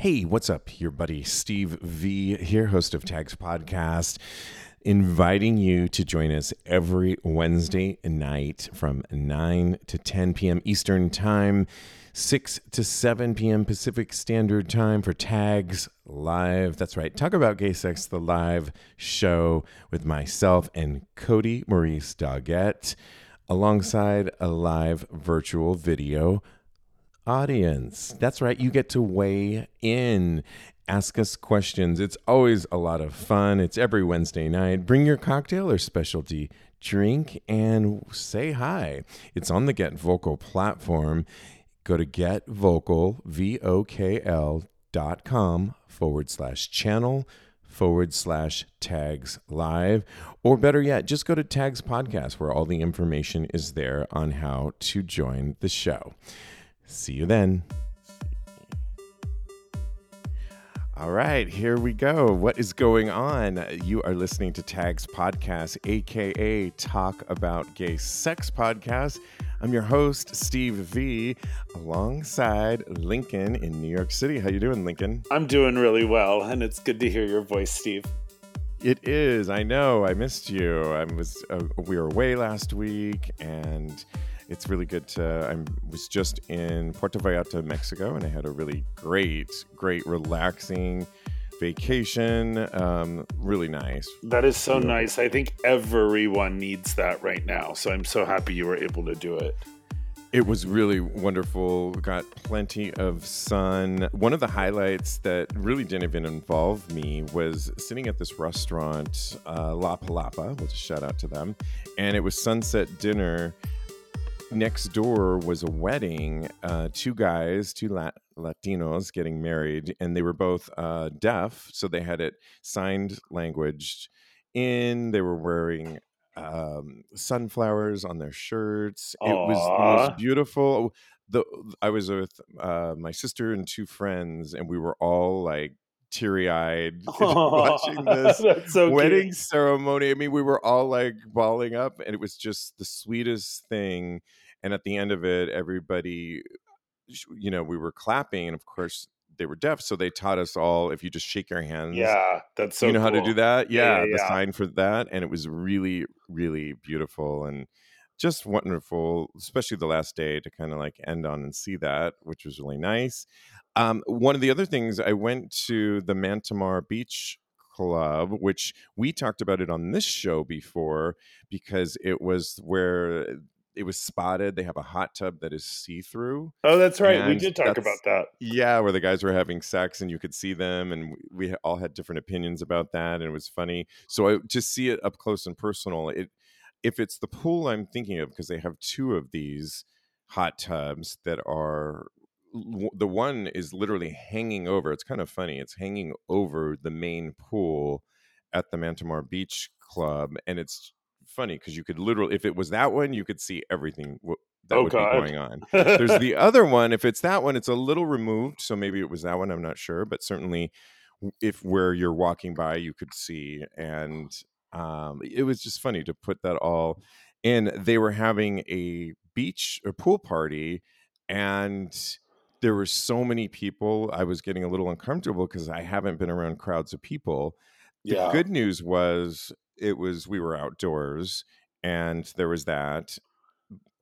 Hey, what's up? Your buddy Steve V here, host of Tags Podcast, inviting you to join us every Wednesday night from 9 to 10 p.m. Eastern Time, 6 to 7 p.m. Pacific Standard Time for Tags Live. That's right. Talk about Gay Sex, the live show with myself and Cody Maurice Doggett, alongside a live virtual video audience. That's right. You get to weigh in, ask us questions. It's always a lot of fun. It's every Wednesday night. Bring your cocktail or specialty drink and say hi. It's on the Get Vocal platform. Go to getvocal, V O K L dot com forward slash channel forward slash tags live. Or better yet, just go to Tags Podcast where all the information is there on how to join the show. See you then. All right, here we go. What is going on? You are listening to Tags Podcast, aka Talk About Gay Sex Podcast. I'm your host, Steve V, alongside Lincoln in New York City. How you doing, Lincoln? I'm doing really well, and it's good to hear your voice, Steve. It is. I know. I missed you. I was. Uh, we were away last week, and it's really good to. I was just in Puerto Vallarta, Mexico, and I had a really great, great, relaxing vacation. Um, really nice. That is so nice. I think everyone needs that right now. So I'm so happy you were able to do it. It was really wonderful. Got plenty of sun. One of the highlights that really didn't even involve me was sitting at this restaurant, uh, La Palapa. We'll just shout out to them. And it was sunset dinner. Next door was a wedding. Uh, two guys, two La- Latinos getting married, and they were both uh, deaf. So they had it signed language in. They were wearing um, sunflowers on their shirts. It was the most beautiful. The I was with uh, my sister and two friends, and we were all like teary eyed watching this so wedding cute. ceremony. I mean, we were all like bawling up, and it was just the sweetest thing. And at the end of it, everybody, you know, we were clapping, and of course, they were deaf, so they taught us all if you just shake your hands Yeah, that's so you know how to do that Yeah, yeah, yeah, the yeah. sign for that and it was really really beautiful and just wonderful especially the last day to kind of like end on and see that which was really nice um, one of the other things i went to the mantamar beach club which we talked about it on this show before because it was where it was spotted they have a hot tub that is see-through Oh, that's right. we did talk about that. yeah, where the guys were having sex and you could see them, and we all had different opinions about that, and it was funny. So I, to see it up close and personal, it if it's the pool I'm thinking of, because they have two of these hot tubs that are the one is literally hanging over. It's kind of funny. It's hanging over the main pool at the Mantamar Beach Club, and it's funny because you could literally, if it was that one, you could see everything that Oh, would God. be going on there's the other one if it's that one it's a little removed so maybe it was that one i'm not sure but certainly if where you're walking by you could see and um, it was just funny to put that all in. They were having a beach or pool party and there were so many people i was getting a little uncomfortable because i haven't been around crowds of people. The yeah. good news was it was we were outdoors and there was that.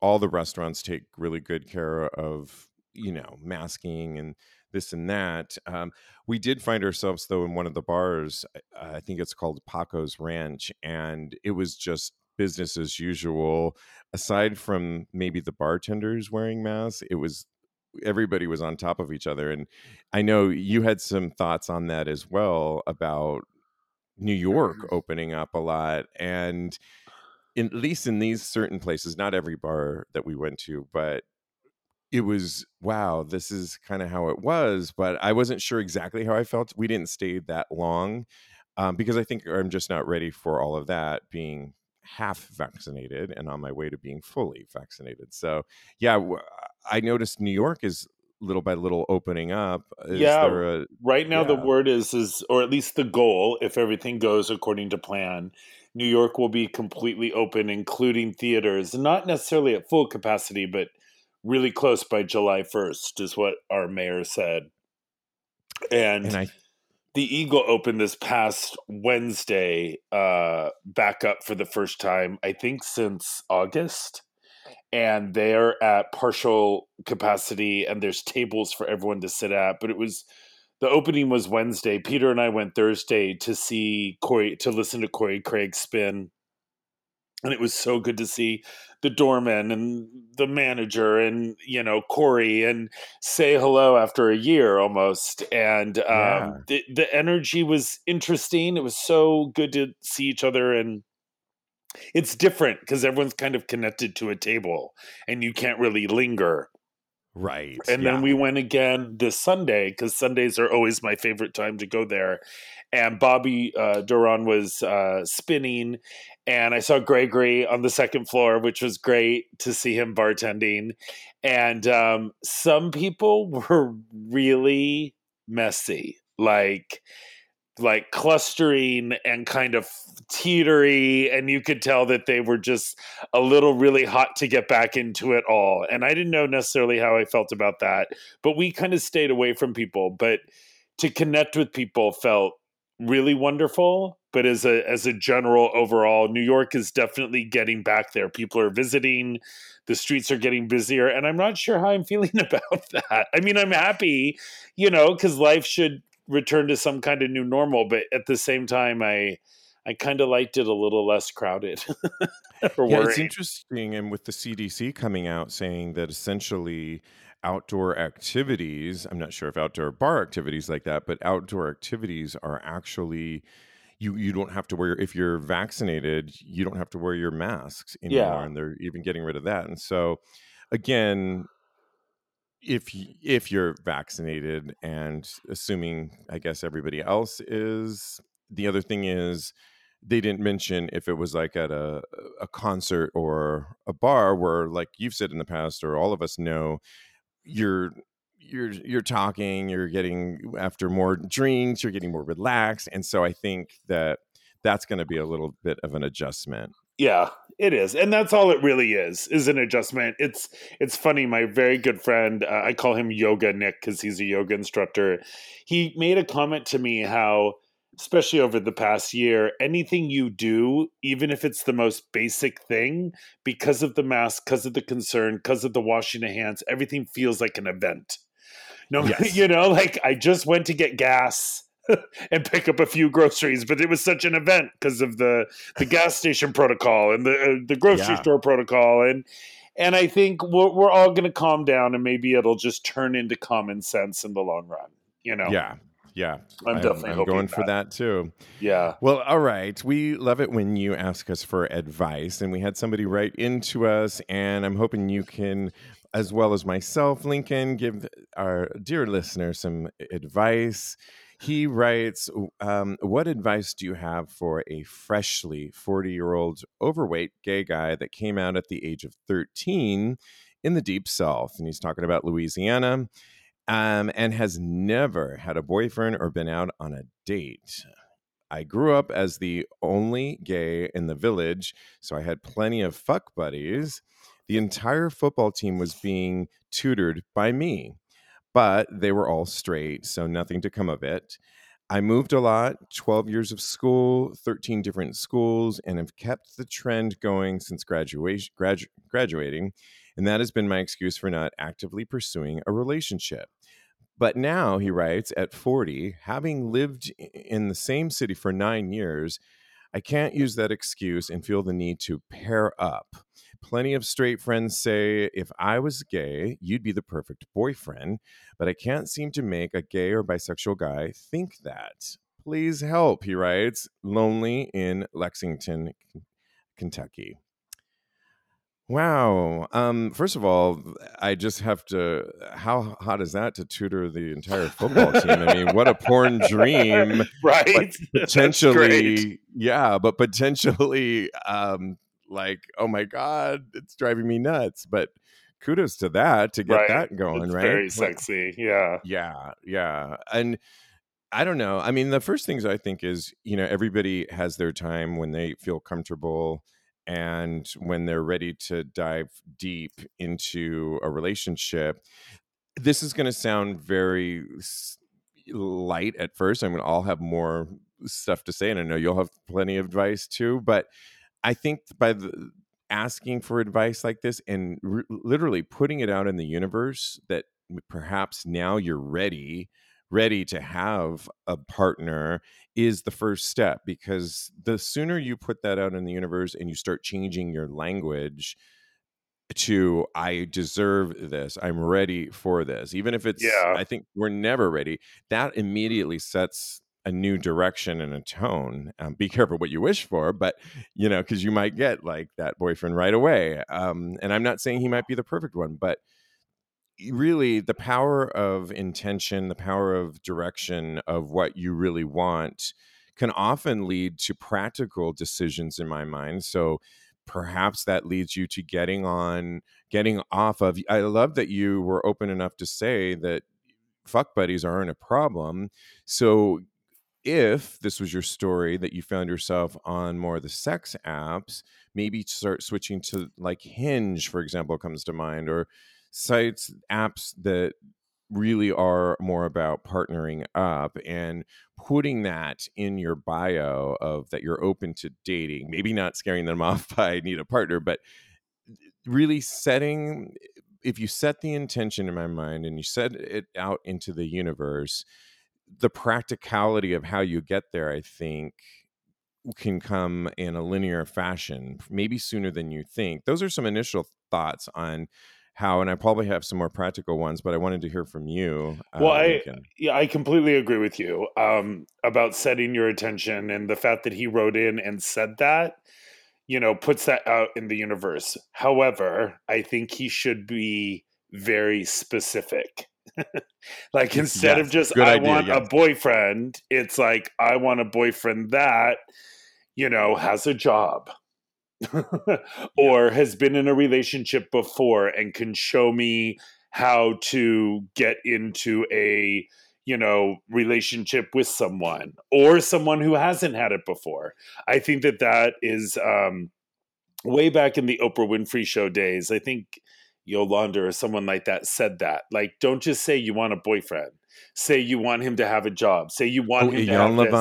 All the restaurants take really good care of you know masking and this and that um, we did find ourselves though in one of the bars i think it's called paco's ranch and it was just business as usual. Aside from maybe the bartenders wearing masks it was everybody was on top of each other and i know you had some thoughts on that as well about new york opening up a lot and in, at least in these certain places, not every bar that we went to, but it was wow, this is kind of how it was. But I wasn't sure exactly how I felt. We didn't stay that long um, because I think I'm just not ready for all of that being half vaccinated and on my way to being fully vaccinated. So yeah, i noticed New York is little by little opening up. Is Yeah, there a Right now, the word is is, or at least the goal, if everything goes according to plan, New York will be completely open, including theaters, not necessarily at full capacity, but really close by July first, is what our mayor said. And, and I the Eagle opened this past Wednesday uh, back up for the first time, I think since August. And they're at partial capacity, and there's tables for everyone to sit at. But it was the opening was Wednesday. Peter and I went Thursday to see Corey to listen to Corey Craig spin and it was so good to see the doorman and the manager and you know Corey and say hello after a year almost and um, yeah. the the energy was interesting it was so good to see each other and it's different because everyone's kind of connected to a table and you can't really linger right and yeah. then we went again this sunday because sundays are always my favorite time to go there and Bobby uh, Duran was uh, spinning, and I saw Gregory on the second floor, which was great to see him bartending. And um, some people were really messy, like like clustering and kind of teetery and you could tell that they were just a little really hot to get back into it all. And i didn't know necessarily how i felt about that but we kind of stayed away from people. But to connect with people felt really wonderful but as a as a general overall new york is definitely getting back there. People are visiting the streets are getting busier and i'm not sure how i'm feeling about that. I mean i'm happy you know because life should return to some kind of new normal but at the same time i i kind of liked it a little less crowded yeah, it's interesting and with the cdc coming out saying that essentially outdoor activities i'm not sure if outdoor bar activities like that but outdoor activities are actually you you don't have to wear if you're vaccinated you don't have to wear your masks anymore yeah. and they're even getting rid of that and so again if if you're vaccinated and assuming i guess everybody else is the other thing is they didn't mention if it was like at a a concert or a bar where like you've said in the past or all of us know you're you're you're talking you're getting after more drinks you're getting more relaxed and so i think that that's going to be a little bit of an adjustment. Yeah it is and that's all it really is is an adjustment. It's it's funny my very good friend uh, i call him yoga nick because he's a yoga instructor. He made a comment to me how especially over the past year, anything you do, even if it's the most basic thing, because of the mask, because of the concern, because of the washing of hands, everything feels like an event. No, yes. you know, like I just went to get gas and pick up a few groceries, but it was such an event because of the the gas station protocol and the uh, the grocery yeah. store protocol and and I think we're, we're all going to calm down and maybe it'll just turn into common sense in the long run. You know? Yeah, yeah, I'm definitely I'm, going for that too. Yeah. Well, all right. We love it when you ask us for advice, and we had somebody write into us, and I'm hoping you can, as well as myself, Lincoln, give our dear listener some advice. He writes, um, What advice do you have for a freshly 40 year old overweight gay guy that came out at the age of 13 in the deep south? And he's talking about Louisiana um, and has never had a boyfriend or been out on a date. I grew up as the only gay in the village, so I had plenty of fuck buddies. The entire football team was being tutored by me, but they were all straight, so nothing to come of it. I moved a lot, 12 years of school, 13 different schools, and have kept the trend going since graduation, gradu- graduating. And that has been my excuse for not actively pursuing a relationship. But now, he writes, at 40, having lived in the same city for nine years, I can't use that excuse and feel the need to pair up. Plenty of straight friends say if I was gay, you'd be the perfect boyfriend, but I can't seem to make a gay or bisexual guy think that. Please help, he writes, lonely in Lexington, Kentucky. Wow. Um, first of all, I just have to. How hot is that to tutor the entire football team? I mean, what a porn dream, right? Potentially, yeah, but potentially, um, like, oh my god, it's driving me nuts. But kudos to that to get right. that going, it's right? Very sexy, yeah, yeah, yeah, and. I don't know. I mean, the first things I think is, you know, everybody has their time when they feel comfortable and when they're ready to dive deep into a relationship this is going to sound very light at first. I mean, I'll have more stuff to say, and I know you'll have plenty of advice too. But I think by the asking for advice like this and literally putting it out in the universe that perhaps now you're ready ready to have a partner is the first step because the sooner you put that out in the universe and you start changing your language to I deserve this. I'm ready for this. Even if it's Yeah. I think we're never ready. That immediately sets a new direction and a tone. Um, be careful what you wish for, but you know, because you might get like that boyfriend right away. Um, and I'm not saying he might be the perfect one, but really the power of intention, the power of direction of what you really want can often lead to practical decisions in my mind. So perhaps that leads you to getting on, getting off of. I love that you were open enough to say that fuck buddies aren't a problem. So if this was your story that you found yourself on more of the sex apps, maybe start switching to like Hinge, for example, comes to mind, or sites, apps that really are more about partnering up and putting that in your bio of that you're open to dating maybe not scaring them off by need a partner but really setting if you set the intention in my mind and you set it out into the universe the practicality of how you get there i think can come in a linear fashion maybe sooner than you think. Those are some initial thoughts on how and i probably have some more practical ones but i wanted to hear from you Well, I Lincoln. yeah, I completely agree with you um, about setting your attention and the fact that he wrote in and said that, you know, puts that out in the universe. However, I think he should be very specific. like instead of just I idea, want a boyfriend, it's like I want a boyfriend that, you know, has a job. Or has been in a relationship before and can show me how to get into a you know relationship with someone or someone who hasn't had it before i think that that is um way back in the oprah winfrey show days i think yolanda or someone like that said that like don't just say you want a boyfriend say you want him to have a job say you want oh him to have this.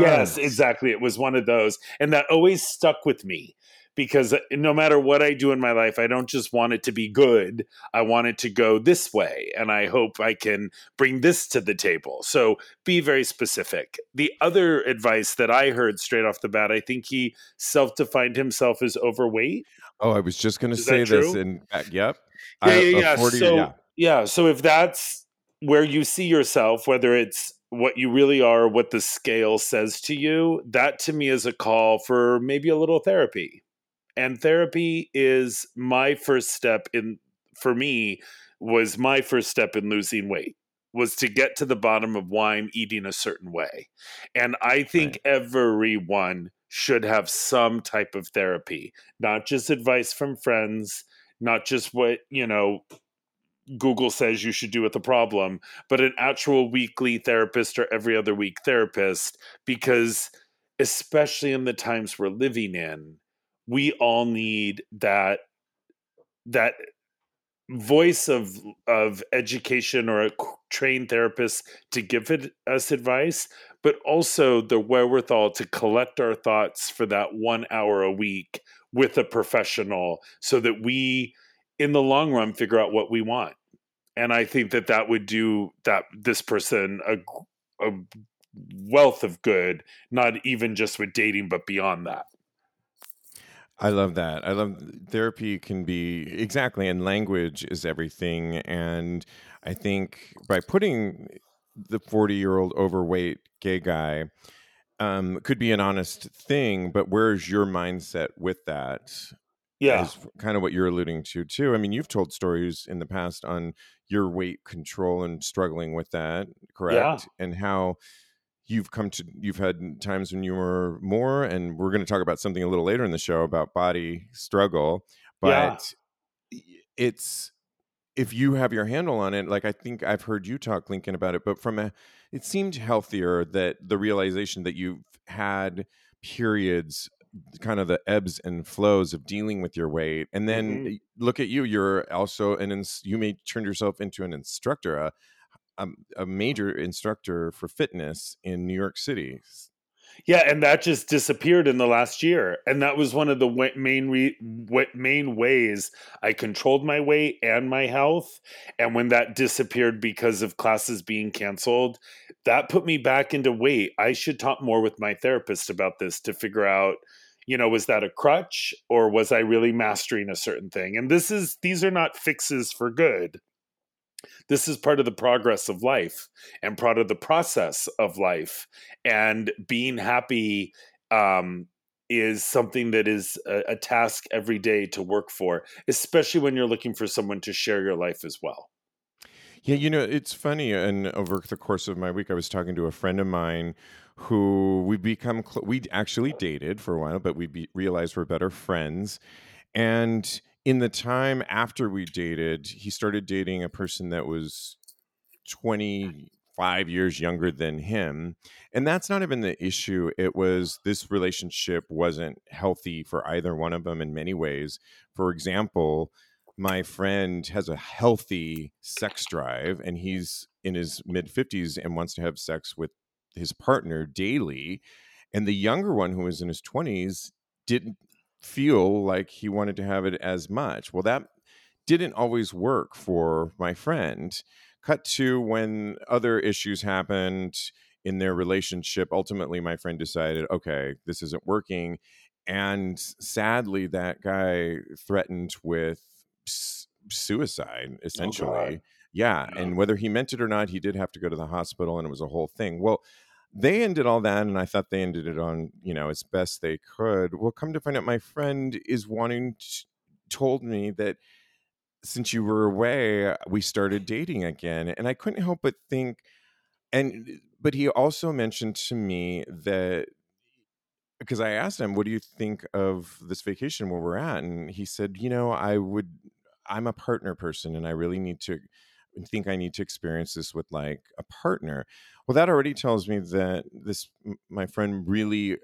Yes, exactly. It was one of those. And that always stuck with me because uh, no matter what I do in my life, I don't just want it to be good. I want it to go this way. And I hope I can bring this to the table. So be very specific. The other advice that I heard straight off the bat, I think he self defined himself as overweight. oh i was just going to say this and uh, yep Yeah, I- yeah, yeah. 40 so yeah yeah, so if that's where you see yourself, whether it's what you really are, what the scale says to you, that to me is a call for maybe a little therapy. And therapy is my first step in for me was my first step in losing weight was to get to the bottom of why I'm eating a certain way. And I think everyone should have some type of therapy, not just advice from friends, not just what, you know, Google says you should do with the problem, but an actual weekly therapist or every other week therapist, because especially in the times we're living in, we all need that that voice of of education or a trained therapist to give it, us advice, but also the wherewithal to collect our thoughts for that one hour a week with a professional, so that we, in the long run, figure out what we want and I think that that would do that this person a, a wealth of good, not even just with dating, but beyond that. I love that. I love therapy can be exactly, and language is everything. And I think by putting the 40 year old overweight gay guy um, could be an honest thing, but where's your mindset with that? Yeah, Is kind of what you're alluding to, too. I mean, you've told stories in the past on your weight control and struggling with that, correct? Yeah. And how you've come to you've had times when you were more and we're going to talk about something a little later in the show about body struggle Yeah. but it's if you have your handle on it like i think i've heard you talk lincoln about it but from a it seemed healthier that the realization that you've had periods kind of the ebbs and flows of dealing with your weight and then Mhm. look at you you're also an ins- you may turn yourself into an instructor a, a, a major instructor for fitness in New York City. Yeah, and that just disappeared in the last year, and that was one of the main re- main ways I controlled my weight and my health. And when that disappeared because of classes being canceled, that put me back into weight. I should talk more with my therapist about this to figure out, you know, was that a crutch or was I really mastering a certain thing? And this is these are not fixes for good this is part of the progress of life and part of the process of life and being happy um, is something that is a, a, task every day to work for especially when you're looking for someone to share your life as well. Yeah you know it's funny and over the course of my week i was talking to a friend of mine who we become cl- we actually dated for a while but we be- realized we're better friends and in the time after we dated, he started dating a person that was 25 years younger than him. And that's not even the issue. It was this relationship wasn't healthy for either one of them in many ways. For example, my friend has a healthy sex drive and he's in his mid 50s and wants to have sex with his partner daily. And the younger one, who was in his 20s, didn't feel like he wanted to have it as much. Well, that didn't always work for my friend. Cut to when other issues happened in their relationship. Ultimately, my friend decided, okay, this isn't working. And sadly, that guy threatened with suicide, oh, essentially. Oh yeah. yeah. And whether he meant it or not, he did have to go to the hospital and it was a whole thing. Well, they ended all that and i thought they ended it on you know as best they could. Well come to find out my friend is wanting to, told me that since you were away we started dating again and i couldn't help but think and but he also mentioned to me that because i asked him what do you think of this vacation where we're at? And he said you know i would i'm a partner person and i really need to think I need to experience this with like a partner. Well, that already tells me that this my friend really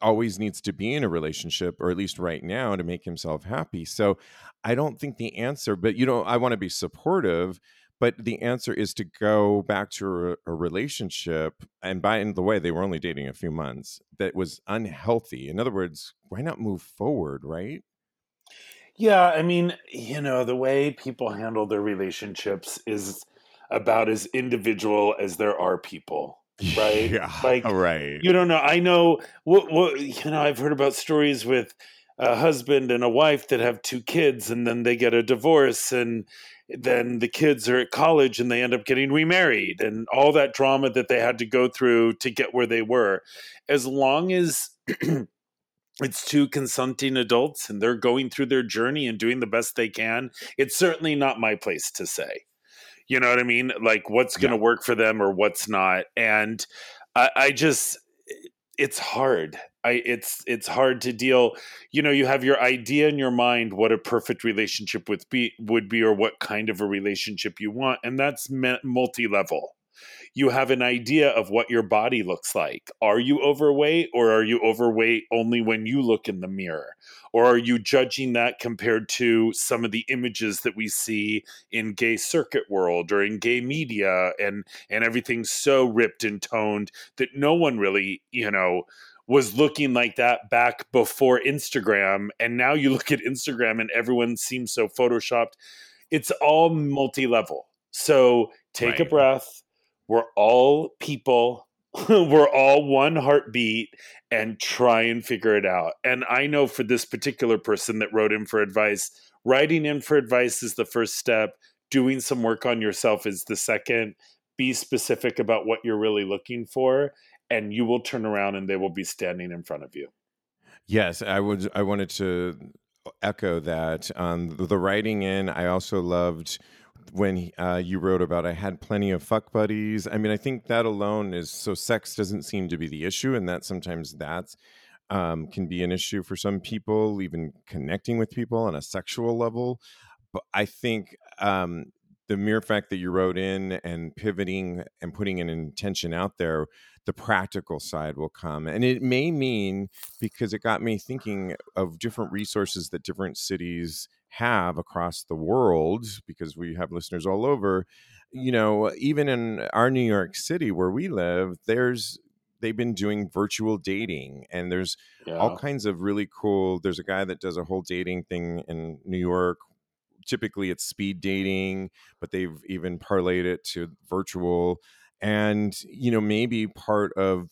always needs to be in a relationship or at least right now to make himself happy. So I don't think the answer, but you know, I want to be supportive, but the answer is to go back to a, a relationship and by the way, they were only dating a few months that was unhealthy. In other words, why not move forward, right? Yeah, I mean, you know, the way people handle their relationships is about as individual as there are people, right? Yeah, like right. You don't know. I know what what you know. I've heard about stories with a husband and a wife that have two kids, and then they get a divorce, and then the kids are at college and they end up getting remarried, and all that drama that they had to go through to get where they were. As long as it's two consenting adults and they're going through their journey and doing the best they can. It's certainly not my place to say. You know what I mean? Like what's going to yeah. work for them or what's not. And I, I just, it's hard. I, it's it's hard to deal. You know, you have your idea in your mind what a perfect relationship would be would be, or what kind of a relationship you want, and that's multi level you have an idea of what your body looks like. Are you overweight or are you overweight only when you look in the mirror? Or are you judging that compared to some of the images that we see in gay circuit world or in gay media and and everything's so ripped and toned that no one really, you know, was looking like that back before Instagram and now you look at Instagram and everyone seems so photoshopped. It's all multi-level. So take right. a breath we're all people. we're all one heartbeat and try and figure it out. And I know for this particular person that wrote in for advice, writing in for advice is the first step. Doing some work on yourself is the second. Be specific about what you're really looking for, and you will turn around and they will be standing in front of you. Yes, I would. I wanted to echo that. Um, the writing in, I also loved when uh, you wrote about I had plenty of fuck buddies. I mean, I think that alone is so sex doesn't seem to be the issue, and that sometimes that's um, can be an issue for some people, even connecting with people on a sexual level. But I think um, the mere fact that you wrote in and pivoting and putting an intention out there, the practical side will come. And it may mean, because it got me thinking of different resources that different cities have across the world, because we have listeners all over, you know, even in our New York City where we live, there's they've been doing virtual dating and there's Yeah. all kinds of really cool there's a guy that does a whole dating thing in New York typically it's speed dating but they've even parlayed it to virtual and you know maybe part of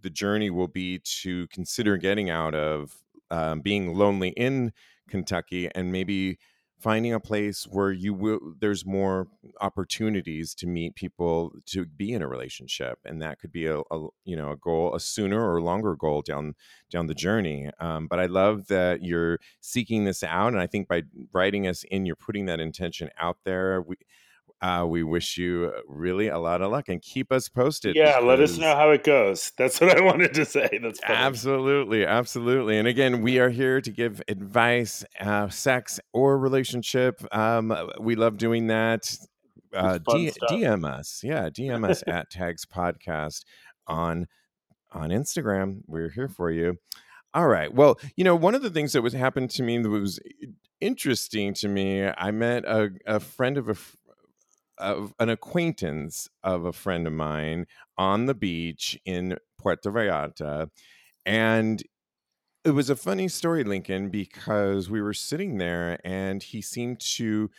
the journey will be to consider getting out of um, being lonely in Kentucky and maybe finding a place where you will there's more opportunities to meet people to be in a relationship and that could be a, a you know a goal a sooner or longer goal down down the journey. Um, but i love that you're seeking this out and i think by writing us in you're putting that intention out there. We uh, we wish you really a lot of luck and keep us posted yeah, let us know how it goes. That's what I wanted to say. That's funny. Absolutely, absolutely. And again, we are here to give advice, uh, sex or relationship. Um, we love doing that. Uh, D- DM us, yeah, DM us at Tags Podcast on on Instagram. We're here for you. All right. Well, you know, one of the things that was happened to me that was interesting to me. I met a, a friend of a of an acquaintance of a friend of mine on the beach in Puerto Vallarta. And it was a funny story, Lincoln, because we were sitting there and he seemed to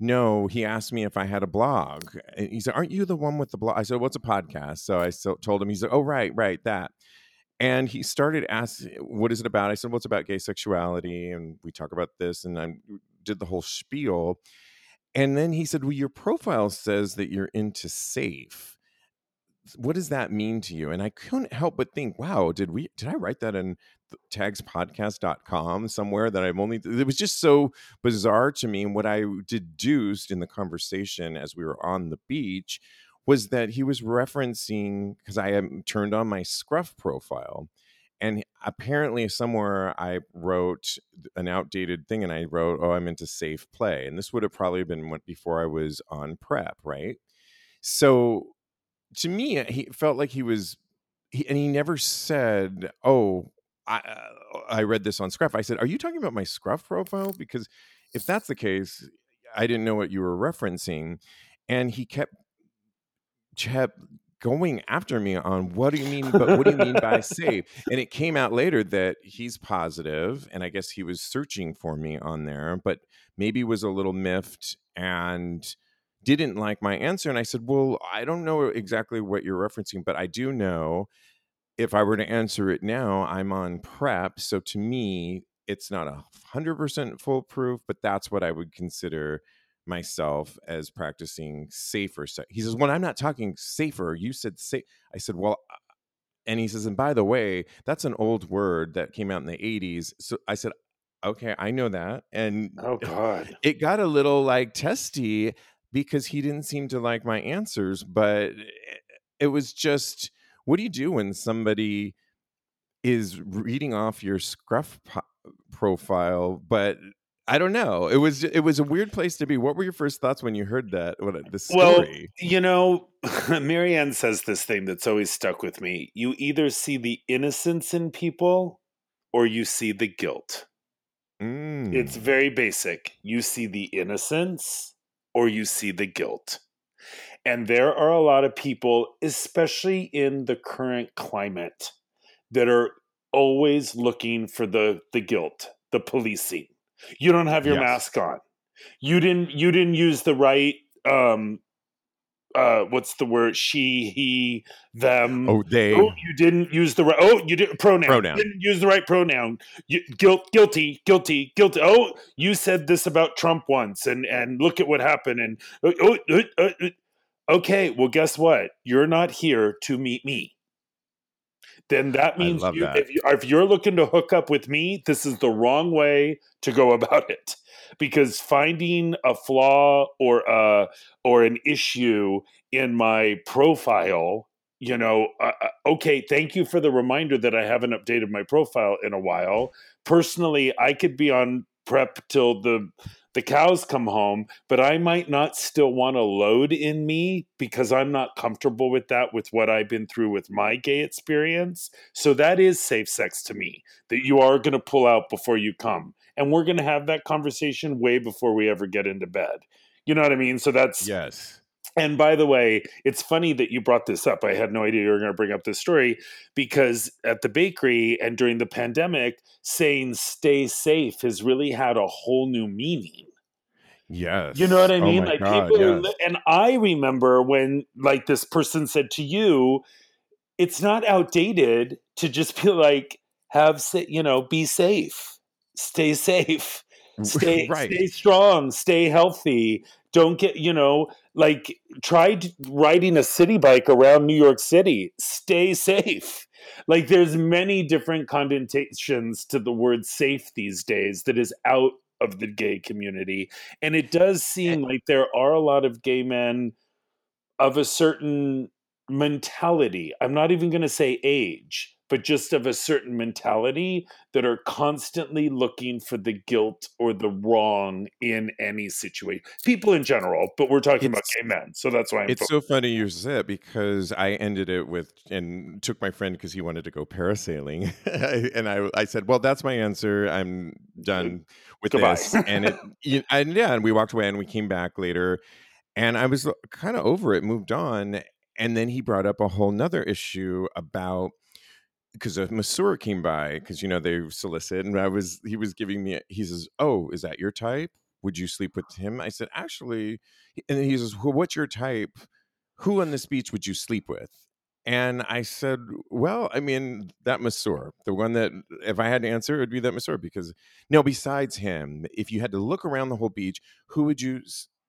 know. He asked me if I had a blog. And he said, Aren't you the one with the blog? I said, What's a podcast? So I so told him, He said, Oh, right, right, that. And he started asking, What is it about? I said, Well, it's about gay sexuality. And we talk about this. And I did the whole spiel. And then he said, Well, your profile says that you're into safe. What does that mean to you? And I couldn't help but think, wow, did we did I write that in tagspodcast.com somewhere that I've only it was just so bizarre to me. And what I deduced in the conversation as we were on the beach was that he was referencing because I am turned on my scruff profile. And apparently, somewhere I wrote an outdated thing and I wrote, Oh, I'm into safe play. And this would have probably been before I was on prep, right? So to me, he felt like he was, he, and he never said, Oh, I, uh, I read this on Scruff. I said, Are you talking about my Scruff profile? Because if that's the case, I didn't know what you were referencing. And he kept, kept going after me on what do you mean but what do you mean by safe? And it came out later that he's positive and i guess he was searching for me on there but maybe was a little miffed and didn't like my answer and i said well i don't know exactly what you're referencing but i do know if i were to answer it now i'm on prep so to me it's not a hundred percent foolproof but that's what i would consider myself as practicing safer sex. He says, "When I'm not talking safer, you said safe." I said, "Well," uh," and he says, "And by the way, that's an old word that came out in the '80s." So I said, "Okay, I know that," and Oh God. it got a little like testy because he didn't seem to like my answers, but it was just, what do you do when somebody is reading off your scruff po- profile, but I don't know. It was it was a weird place to be. What were your first thoughts when you heard that? What the story? Well, you know, Marianne says this thing that's always stuck with me. You either see the innocence in people or you see the guilt. Mm. It's very basic. You see the innocence or you see the guilt. And there are a lot of people, especially in the current climate, that are always looking for the the guilt, the policing. You don't have your Yes. mask on. You didn't you didn't use the right um uh what's the word she he them oh, they. Oh, you didn't use the right. Oh, you did pronoun. Pronoun. You didn't use the right pronoun. You, guilt, guilty, guilty, guilty. Oh, you said this about Trump once, and and look at what happened. And oh, oh, uh, uh, uh. okay, well, guess what? You're not here to meet me. Then that means you, that. if, you, if you're looking to hook up with me, this is the wrong way to go about it. Because finding a flaw or a or an issue in my profile you know, uh, uh, okay, thank you for the reminder that I haven't updated my profile in a while. Personally, I could be on prep till the the cows come home, but I might not still want to load in me because I'm not comfortable with that with what I've been through with my gay experience. So that is safe sex to me that you are going to pull out before you come. And we're going to have that conversation way before we ever get into bed. You know what I mean? So that's Yes. And by the way, it's funny that you brought this up. I had no idea you were going to bring up this story because at the bakery and during the pandemic, saying stay safe has really had a whole new meaning. Yes. You know what I Oh mean? my like God, people yes. and I remember when like this person said to you, it's not outdated to just be like have you know, be safe. Stay safe. Stay right. stay strong, stay healthy. Don't get, you know, like try riding a city bike around New York City. Stay safe. Like there's many different connotations to the word safe these days that is out of the gay community. And it does eh seem like there are a lot of gay men of a certain mentality. I'm not even going to say age, but just of a certain mentality that are constantly looking for the guilt or the wrong in any situation. People in general, but we're talking about gay men. So that's why I'm It's so funny you said it because I ended it with and took my friend because he wanted to go parasailing, and I I said, well, that's my answer. I'm done with Goodbye. this, and it you- and yeah, and we walked away and we came back later, and I was kind of over it, moved on, and then he brought up a whole nother issue about because a masseur came by because you know they solicit and i was he was giving me he says oh is that your type? Would you sleep with him? I said actually and he says well what's your type? Who on this beach would you sleep with? And i said well i mean that masseur the one that if i had to answer it would be that masseur because no besides him if you had to look around the whole beach who would you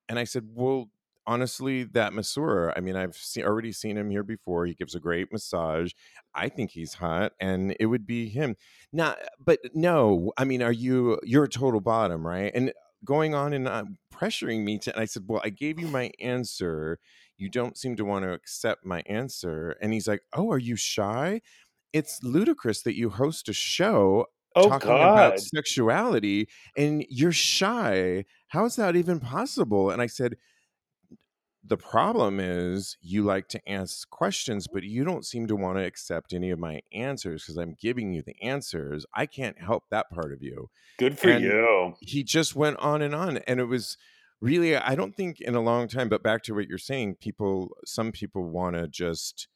and i said well honestly that masseur i mean i've see, already seen him here before he gives a great massage I think he's hot, and it would be him. Now, but no, I mean, are you? You're a total bottom, right? And going on and uh, pressuring me to. And I said, "Well, I gave you my answer. You don't seem to want to accept my answer." And he's like, "Oh, are you shy? It's ludicrous that you host a show Oh talking God. about sexuality and you're shy. How is that even possible?" And I said, the problem is you like to ask questions, but you don't seem to want to accept any of my answers because I'm giving you the answers. I can't help that part of you. Good for and- you. He just went on and on. And it was really, I don't think in a long time, but back to what you're saying, people, some people want to just,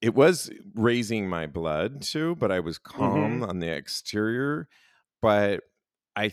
it was raising my blood too, but I was calm mm-hmm. on the exterior. But I,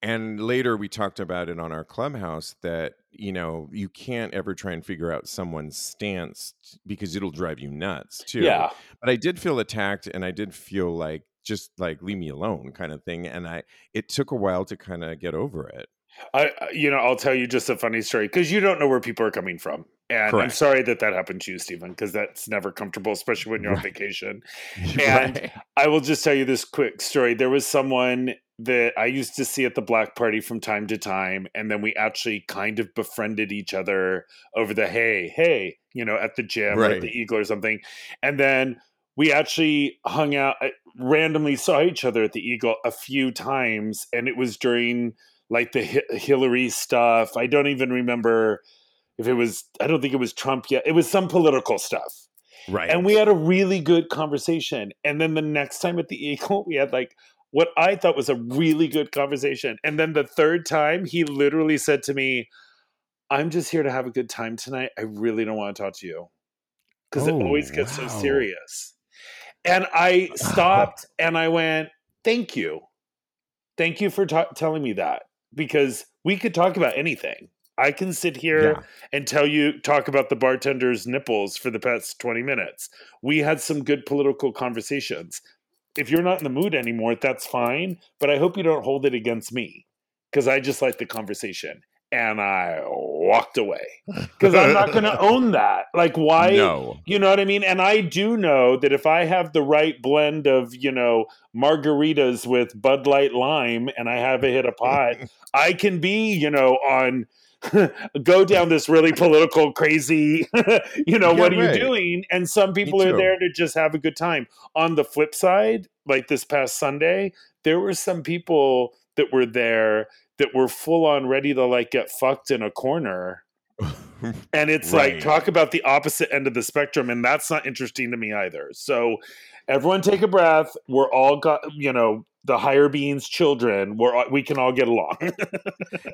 and later we talked about it on our clubhouse that you know you can't ever try and figure out someone's stance because it'll drive you nuts too Yeah. but i did feel attacked and i did feel like just like leave me alone kind of thing and i it took a while to kind of get over it I, you know, I'll tell you just a funny story because you don't know where people are coming from, and I'm sorry that that happened to you, Stephen, because that's never comfortable, especially when you're on Right. vacation. And- Right. I will just tell you this quick story. There was someone that I used to see at the black party from time to time, and then we actually kind of befriended each other over the hey, hey, you know, at the gym or at the Eagle or something, and then we actually hung out uh, randomly saw each other at the Eagle a few times, and it was during like the Hi- Hillary stuff. I don't even remember if it was. I don't think it was Trump yet. It was some political stuff. right And we had a really good conversation. And then the next time at the Eagle, we had like what I thought was a really good conversation. And then the third time, he literally said to me, I'm just here to have a good time tonight. I really don't want to talk to you. Because it Oh, always gets so serious. And I uh-huh. stopped and I went, Thank you. Thank you for telling me that. Because we could talk about anything. I can sit here yeah and tell you talk about the bartender's nipples for the past 20 minutes. We had some good political conversations. If you're not in the mood anymore, that's fine, but I hope you don't hold it against me cuz I just like the conversation and I walked away cuz I'm not going to own that. Like why no you know what I mean? And I do know that if I have the right blend of, you know, margaritas with Bud Light lime and I have a hit a pot, I can be, you know, on go down this really political crazy you know Yeah, what are right. you doing? And some people are there to just have a good time. On the flip side like this past sunday there were some people that were there that were full on ready to like get fucked in a corner. And it's right. like talk about the opposite end of the spectrum and that's not interesting to me either. So everyone take a breath. We're all got you know the higher beings children we're we can all get along.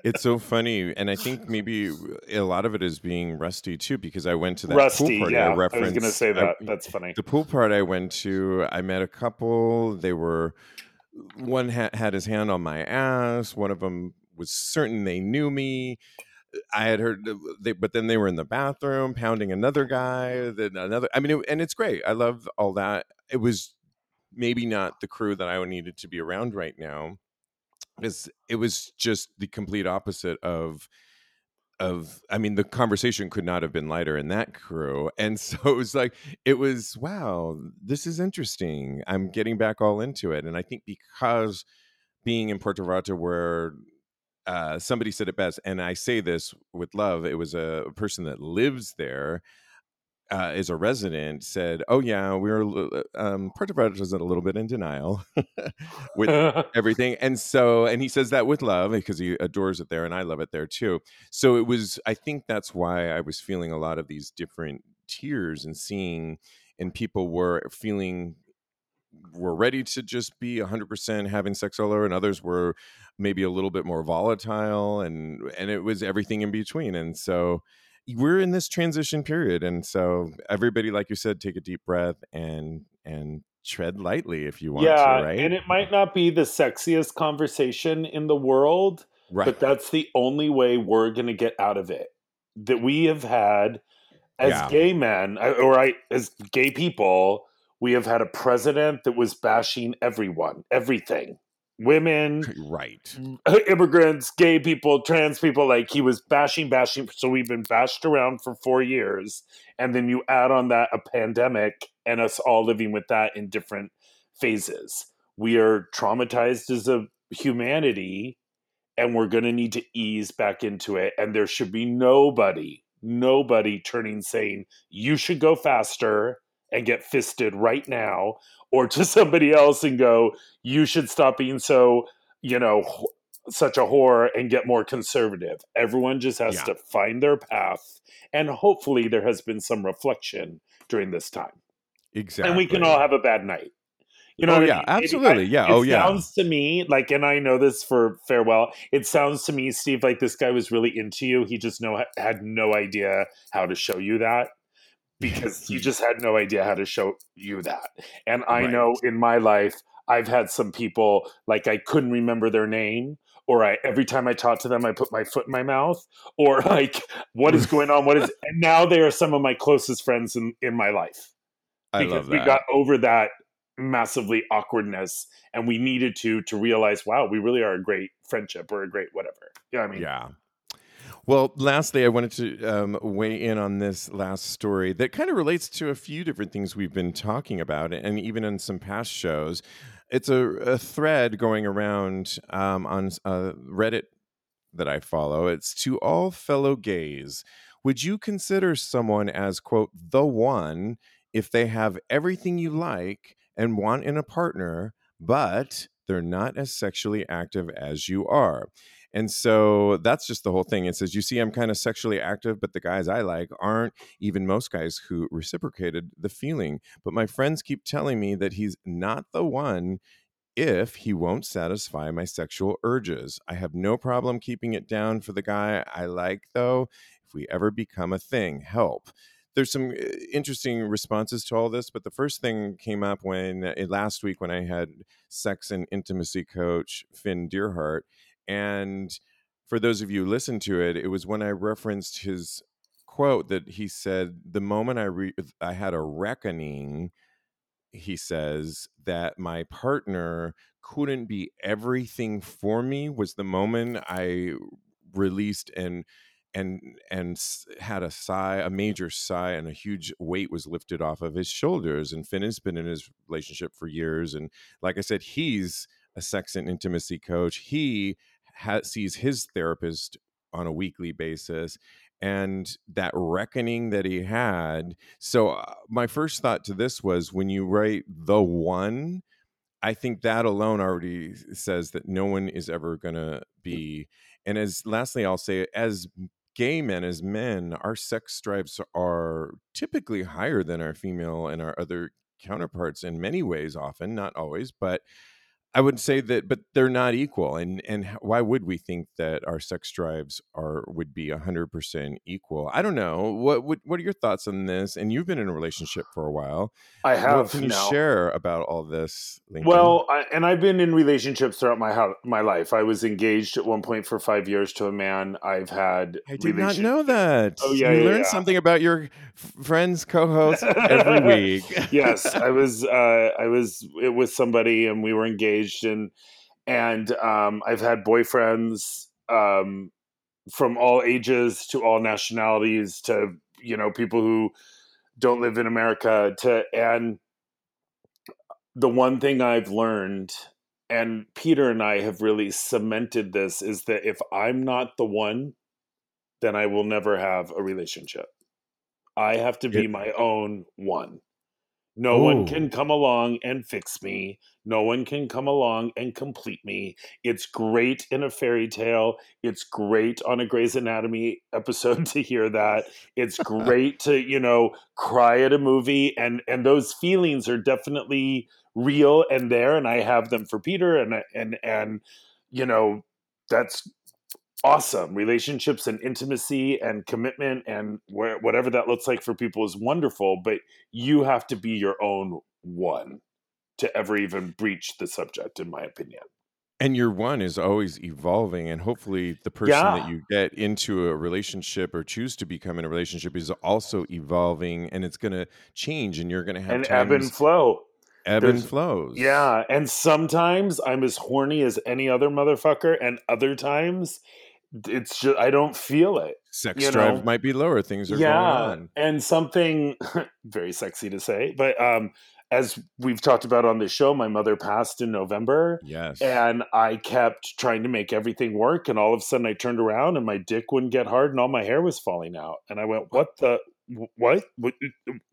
It's so funny and i think maybe a lot of it is being rusty too because i went to that rusty pool party yeah i, I was gonna say that. I, that's funny. The pool party i went to i met a couple. They were one ha- had his hand on my ass. One of them was certain they knew me I had heard, they, but then they were in the bathroom pounding another guy, then another. I mean, it, and it's great. I love all that. It was maybe not the crew that I needed to be around right now, because it was just the complete opposite of of i mean the conversation could not have been lighter in that crew and so it was like it was wow this is interesting i'm getting back all into it and i think because being in puerto vallarta where uh, somebody said it best, and I say this with love. It was a person that lives there, uh, is a resident, said, "Oh yeah, we were uh, um, Puerto Vallarta was a little bit in denial with everything," and so, and he says that with love because he adores it there, and I love it there too. So it was. I think that's why I was feeling a lot of these different tears and seeing, and people were feeling were ready to just be 100% having sex all over and others were maybe a little bit more volatile and and it was everything in between and so we're in this transition period and so everybody like you said take a deep breath and and tread lightly if you want yeah, to right and it might not be the sexiest conversation in the world right. but that's the only way we're going to get out of it that we have had as yeah. gay men uh, or I, as gay people we have had a president that was bashing everyone, everything. Women, right? Immigrants, gay people, trans people. Like he was bashing, bashing. So we've been bashed around for four years. And then you add on that a pandemic and us all living with that in different phases. We are traumatized as a humanity and we're going to need to ease back into it. And there should be nobody, nobody turning saying, you should go faster and get fisted right now or to somebody else and go you should stop being so you know such a whore and get more conservative everyone just has yeah. to find their path and hopefully there has been some reflection during this time exactly and we can all have a bad night you know oh, yeah, I mean? absolutely. It, yeah. It oh, yeah. sounds to me like, and I know this for farewell. It sounds to me, Steve, like this guy was really into you. He just know had no idea how to show you that because you just had no idea how to show you that. And I right. know in my life, I've had some people like I couldn't remember their name, or I every time I talk to them, I put my foot in my mouth, or like, what is going on? What is? And now they are some of my closest friends in in my life because we got over that massively awkwardness and we needed to to realize wow we really are a great friendship or a great whatever you know what i mean yeah well, lastly, I wanted to um, weigh in on this last story that kind of relates to a few different things we've been talking about, and even in some past shows. It's a, a thread going around um, on uh, Reddit that I follow. It's to all fellow gays. Would you consider someone as, quote, the one if they have everything you like and want in a partner, but they're not as sexually active as you are? And so that's just the whole thing. It says, You see, I'm kind of sexually active, but the guys I like aren't even most guys who reciprocated the feeling. But my friends keep telling me that he's not the one if he won't satisfy my sexual urges. I have no problem keeping it down for the guy I like, though, if we ever become a thing. Help there's some uh, interesting responses to all this, but the first thing came up when uh, last week when I had sex and intimacy coach Finn Deerhart, and for those of you who listen to it, it was when I referenced his quote that he said, "The moment I re- I had a reckoning." He says that my partner couldn't be everything for me was the moment I released and and and had a sigh, a major sigh, and a huge weight was lifted off of his shoulders. And Finn has been in his relationship for years, and like I said, he's a sex and intimacy coach. He ha- sees his therapist on a weekly basis and that reckoning that he had so uh, my first thought to this was when you write the one i think that alone already says that no one is ever going to be and as lastly i'll say as gay men, as men, our sex drives are typically higher than our female and our other counterparts in many ways, often, not always, but I would say that, but they're not equal. And and why would we think that our sex drives are would be hundred percent equal? I don't know. What, what what are your thoughts on this? And you've been in a relationship for a while. I have. What can you now. share about all this? Lincoln? Well, I, and I've been in relationships throughout my ho- my life. I was engaged at one point for five years to a man. I've had. I did not know that. Oh, yeah, you yeah, learn yeah. something about your f- friends, co-hosts every week. yes, I was. Uh, I was with somebody, and we were engaged, and and um, I've had boyfriends um, from all ages to all nationalities to you know people who don't live in America to and the one thing I've learned and Peter and I have really cemented this is that if I'm not the one then I will never have a relationship. I have to be my own one. No one can come along and fix me. No one can come along and complete me. It's great in a fairy tale. It's great on a Grey's Anatomy episode to hear that. It's great to, you know, cry at a movie and and those feelings are definitely real and there and I have them for Peter and and and you know, that's awesome. Relationships and intimacy and commitment and where, whatever that looks like for people is wonderful, but you have to be your own one to ever even breach the subject, in my opinion. And your one is always evolving, and hopefully, the person that you get into a relationship or choose to become in a relationship is also evolving, and it's going to change, and you're going to have And ebb and flow. ebb and flows. Yeah. And sometimes I'm as horny as any other motherfucker, and other times it's just, I don't feel it. sex drive know, might be lower. Things are yeah. going on. And something very sexy to say, but um, as we've talked about on the show, my mother passed in November. Yes. and I kept trying to make everything work. And all of a sudden, I turned around and my dick wouldn't get hard, and all my hair was falling out. And I went, "What the? What? what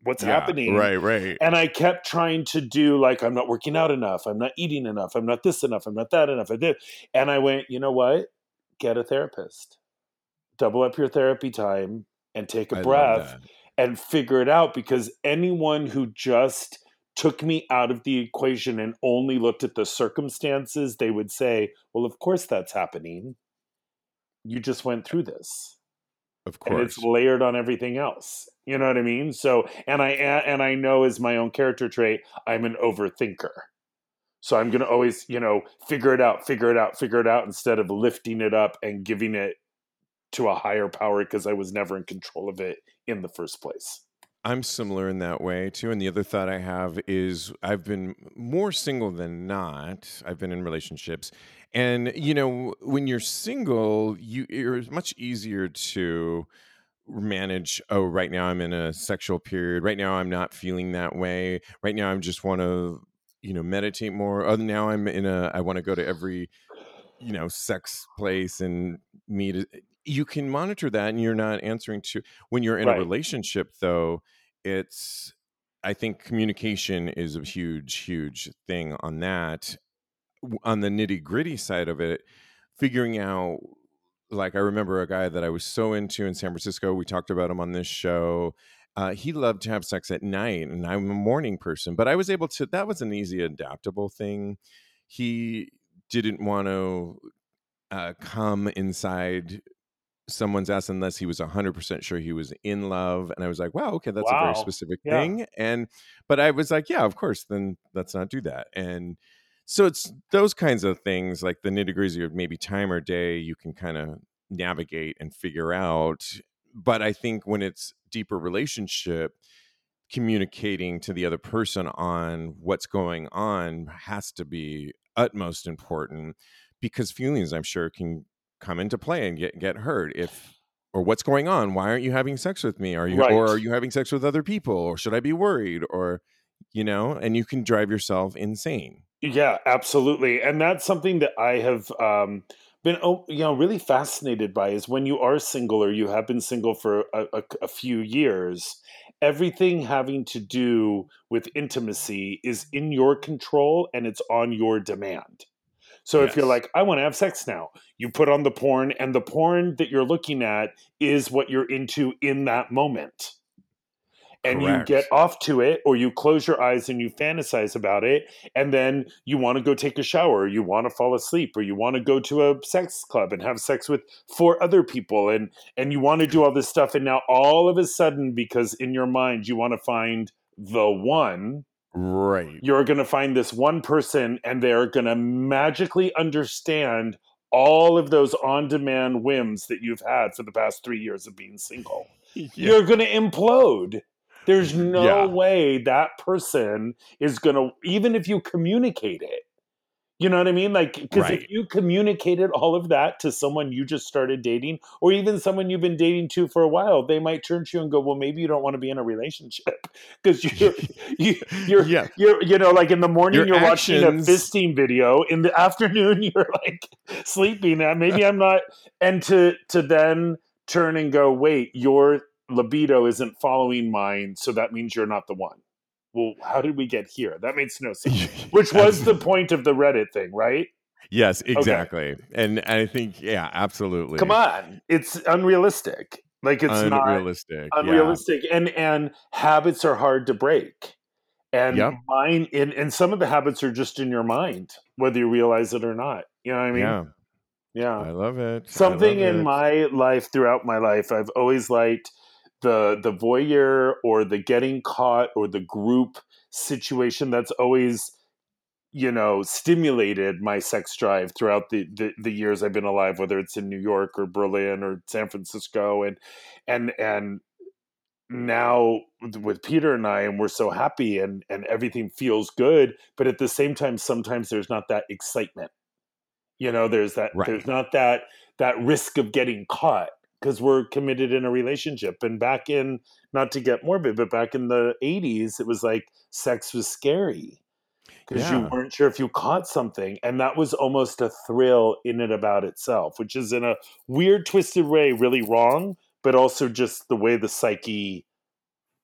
what's Yeah, happening?" Right. Right. And I kept trying to do like, "I'm not working out enough. I'm not eating enough. I'm not this enough. I'm not that enough." I did, and I went, "You know what? Get a therapist. Double up your therapy time and take a I breath." and figure it out because anyone who just took me out of the equation and only looked at the circumstances, they would say, Well, of course that's happening. You just went through this. Of And course. it's layered on everything else. You know what I mean? So and I and I know as my own character trait, I'm an overthinker. So I'm gonna always, you know, figure it out, figure it out, figure it out instead of lifting it up and giving it to a higher power because I was never in control of it in the first place. I'm similar in that way too. And the other thought I have is I've been more single than not. I've been in relationships. And you know, when you're single, you it's much easier to manage, oh, right now I'm in a sexual period. Right now I'm not feeling that way. Right now I'm just want to, you know, meditate more. Oh, now I'm in a I want to go to every, you know, sex place and meet you can monitor that and you're not answering to when you're in Right. a relationship though it's i think communication is a huge huge thing on that on the nitty gritty side of it figuring out like i remember a guy that i was so into in san francisco we talked about him on this show uh, he loved to have sex at night and i'm a morning person but i was able to that was an easy adaptable thing he didn't want to uh, come inside someone's ass unless he was 100% sure he was in love and i was like wow okay that's a very specific Yeah. thing and but i was like yeah of course then let's not do that and so it's those kinds of things like the nitty gritty of maybe time or day you can kind of navigate and figure out but i think when it's deeper relationship communicating to the other person on what's going on has to be utmost important because feelings i'm sure can come into play and get get hurt if or what's going on? Why aren't you having sex with me? Are you or are you having sex with other people? Or should i be worried? Or you know and you can drive yourself insane. Yeah, absolutely. And that's something that I have um, been, oh, you know, really fascinated by is when you are single or you have been single for a, a, a few years, everything having to do with intimacy is in your control and it's on your demand. So if you're like, I want to have sex now, you put on the porn, and the porn that you're looking at is what you're into in that moment. And Correct. you get off to it, or you close your eyes and you fantasize about it, and then you want to go take a shower, or you want to fall asleep, or you want to go to a sex club and have sex with four other people, and and you want to do all this stuff, and now all of a sudden, because in your mind you want to find the one, Right. you're going to find this one person and they're going to magically understand all of those on demand whims that you've had for the past three years of being single. You're going to implode. There's no Yeah. way that person is going to, even if you communicate it. You know what I mean? Like, because Right. if you communicated all of that to someone you just started dating, or even someone you've been dating to for a while, they might turn to you and go, "Well, maybe you don't want to be in a relationship because you're, you, you're, Yeah. you're, you know, like in the morning Your you're watching a actions- fisting video, in the afternoon you're like sleeping. Maybe I'm not, and to to then turn and go, wait, your libido isn't following mine, so that means you're not the one. Well, how did we get here? That makes no sense. Which was the point of the Reddit thing, right? Yes, exactly. And I think, yeah, absolutely. Come on, it's unrealistic. Like it's not unrealistic. yeah. unrealistic, and and habits are hard to break. And Yep. mine, and, and some of the habits are just in your mind, whether you realize it or not. You know what I mean? yeah, Yeah. I love it. Something love in it. my life throughout my life i've always liked the the voyeur or the getting caught or the group situation that's always you know stimulated my sex drive throughout the, the the years i've been alive whether it's in new york or berlin or san francisco. And and and now with peter and i and we're so happy and and everything feels good but at the same time sometimes there's not that excitement. You know there's that Right. there's not that that risk of getting caught because we're committed in a relationship and back in not to get morbid but back in the 80s it was like sex was scary because you weren't sure if you caught something and that was almost a thrill in and about itself which is in a weird twisted way really wrong but also just the way the psyche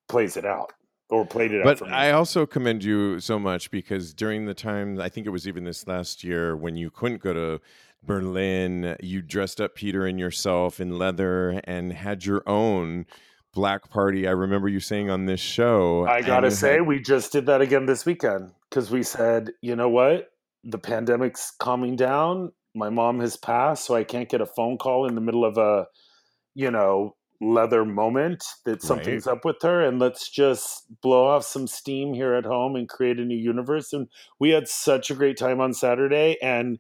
plays it out or played it out But for me. I also commend you so much because during the time, I think it was even this last year when you couldn't go to Berlin, you dressed up Peter and yourself in leather and had your own black party. I remember you saying on this show. I gotta say, had- we just did that again this weekend because we said, you know what, the pandemic's calming down. My mom has passed, so I can't get a phone call in the middle of a, you know, leather moment that something's up with her, and let's just blow off some steam here at home and create a new universe. And we had such a great time on Saturday, and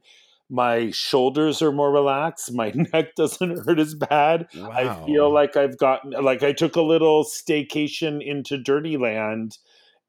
my shoulders are more relaxed. My neck doesn't hurt as bad. I feel like I've gotten like I took a little staycation into Dirty Land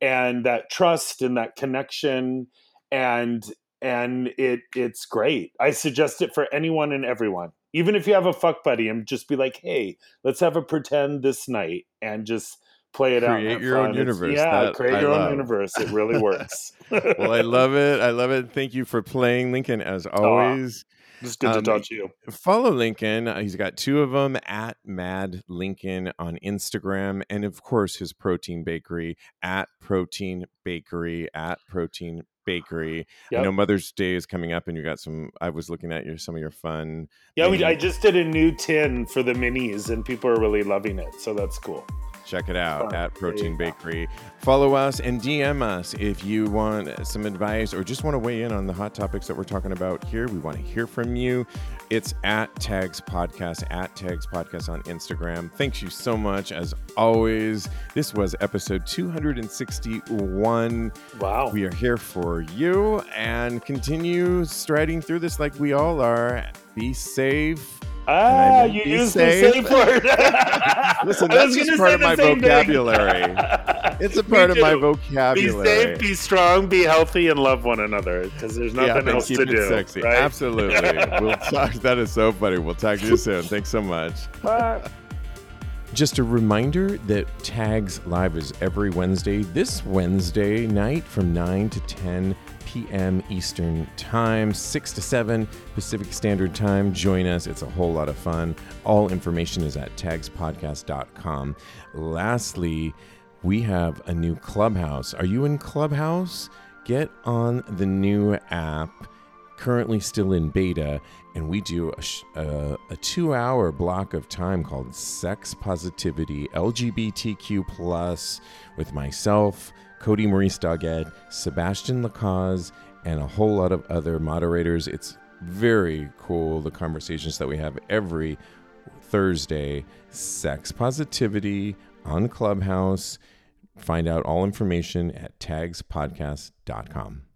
and that trust and that connection and and it it's great. I suggest it for anyone and everyone. Even if you have a fuck buddy and just be like, "Hey, let's have a pretend this night and just play it out. Create your own fun." It's- universe. Yeah, That create I your love. own universe. It really works. well, I love it. I love it. Thank you for playing, Lincoln, as always. It's good to Um, talk to you. follow Lincoln. Uh, He's got two of them at Mad Lincoln on Instagram, and of course his Protein Bakery at Protein Bakery at Protein Bakery. I know Mother's Day is coming up, and you got some. I was looking at your some of your fun. Yeah, we, I just did a new tin for the minis, and people are really loving it. So that's cool. Check it out at Protein Bakery. Follow us and DM us if you want some advice or just want to weigh in on the hot topics that we're talking about here. We want to hear from you. It's at Tags Podcast, at Tags Podcast on Instagram. Thanks you so much. As always, this was episode 261. Wow. We are here for you and continue striding through this like we all are. Be safe. Ah, you be used safe. the safe word. Listen, that's just gonna part of my vocabulary. It's a part of my too. Be vocabulary. safe, be strong, be healthy, and love one another because there's nothing and else keep to it do. Sexy. Right? Absolutely. we'll talk. That is so funny. We'll talk to you soon. Thanks so much. Bye. Just a reminder that Tags Live is every Wednesday, this Wednesday night from 9 to 10 p.m. Eastern Time, 6 to 7 Pacific Standard Time. Join us. It's a whole lot of fun. All information is at tagspodcast.com. Lastly, we have a new Clubhouse. Are you in Clubhouse? Get on the new app currently still in beta, and we do a, sh- a, a two hour block of time called Sex Positivity LGBTQ with myself, Cody Maurice Doggett, Sebastian Lacaze, and a whole lot of other moderators. It's very cool the conversations that we have every Thursday. Sex Positivity on Clubhouse. Find out all information at tagspodcast.com.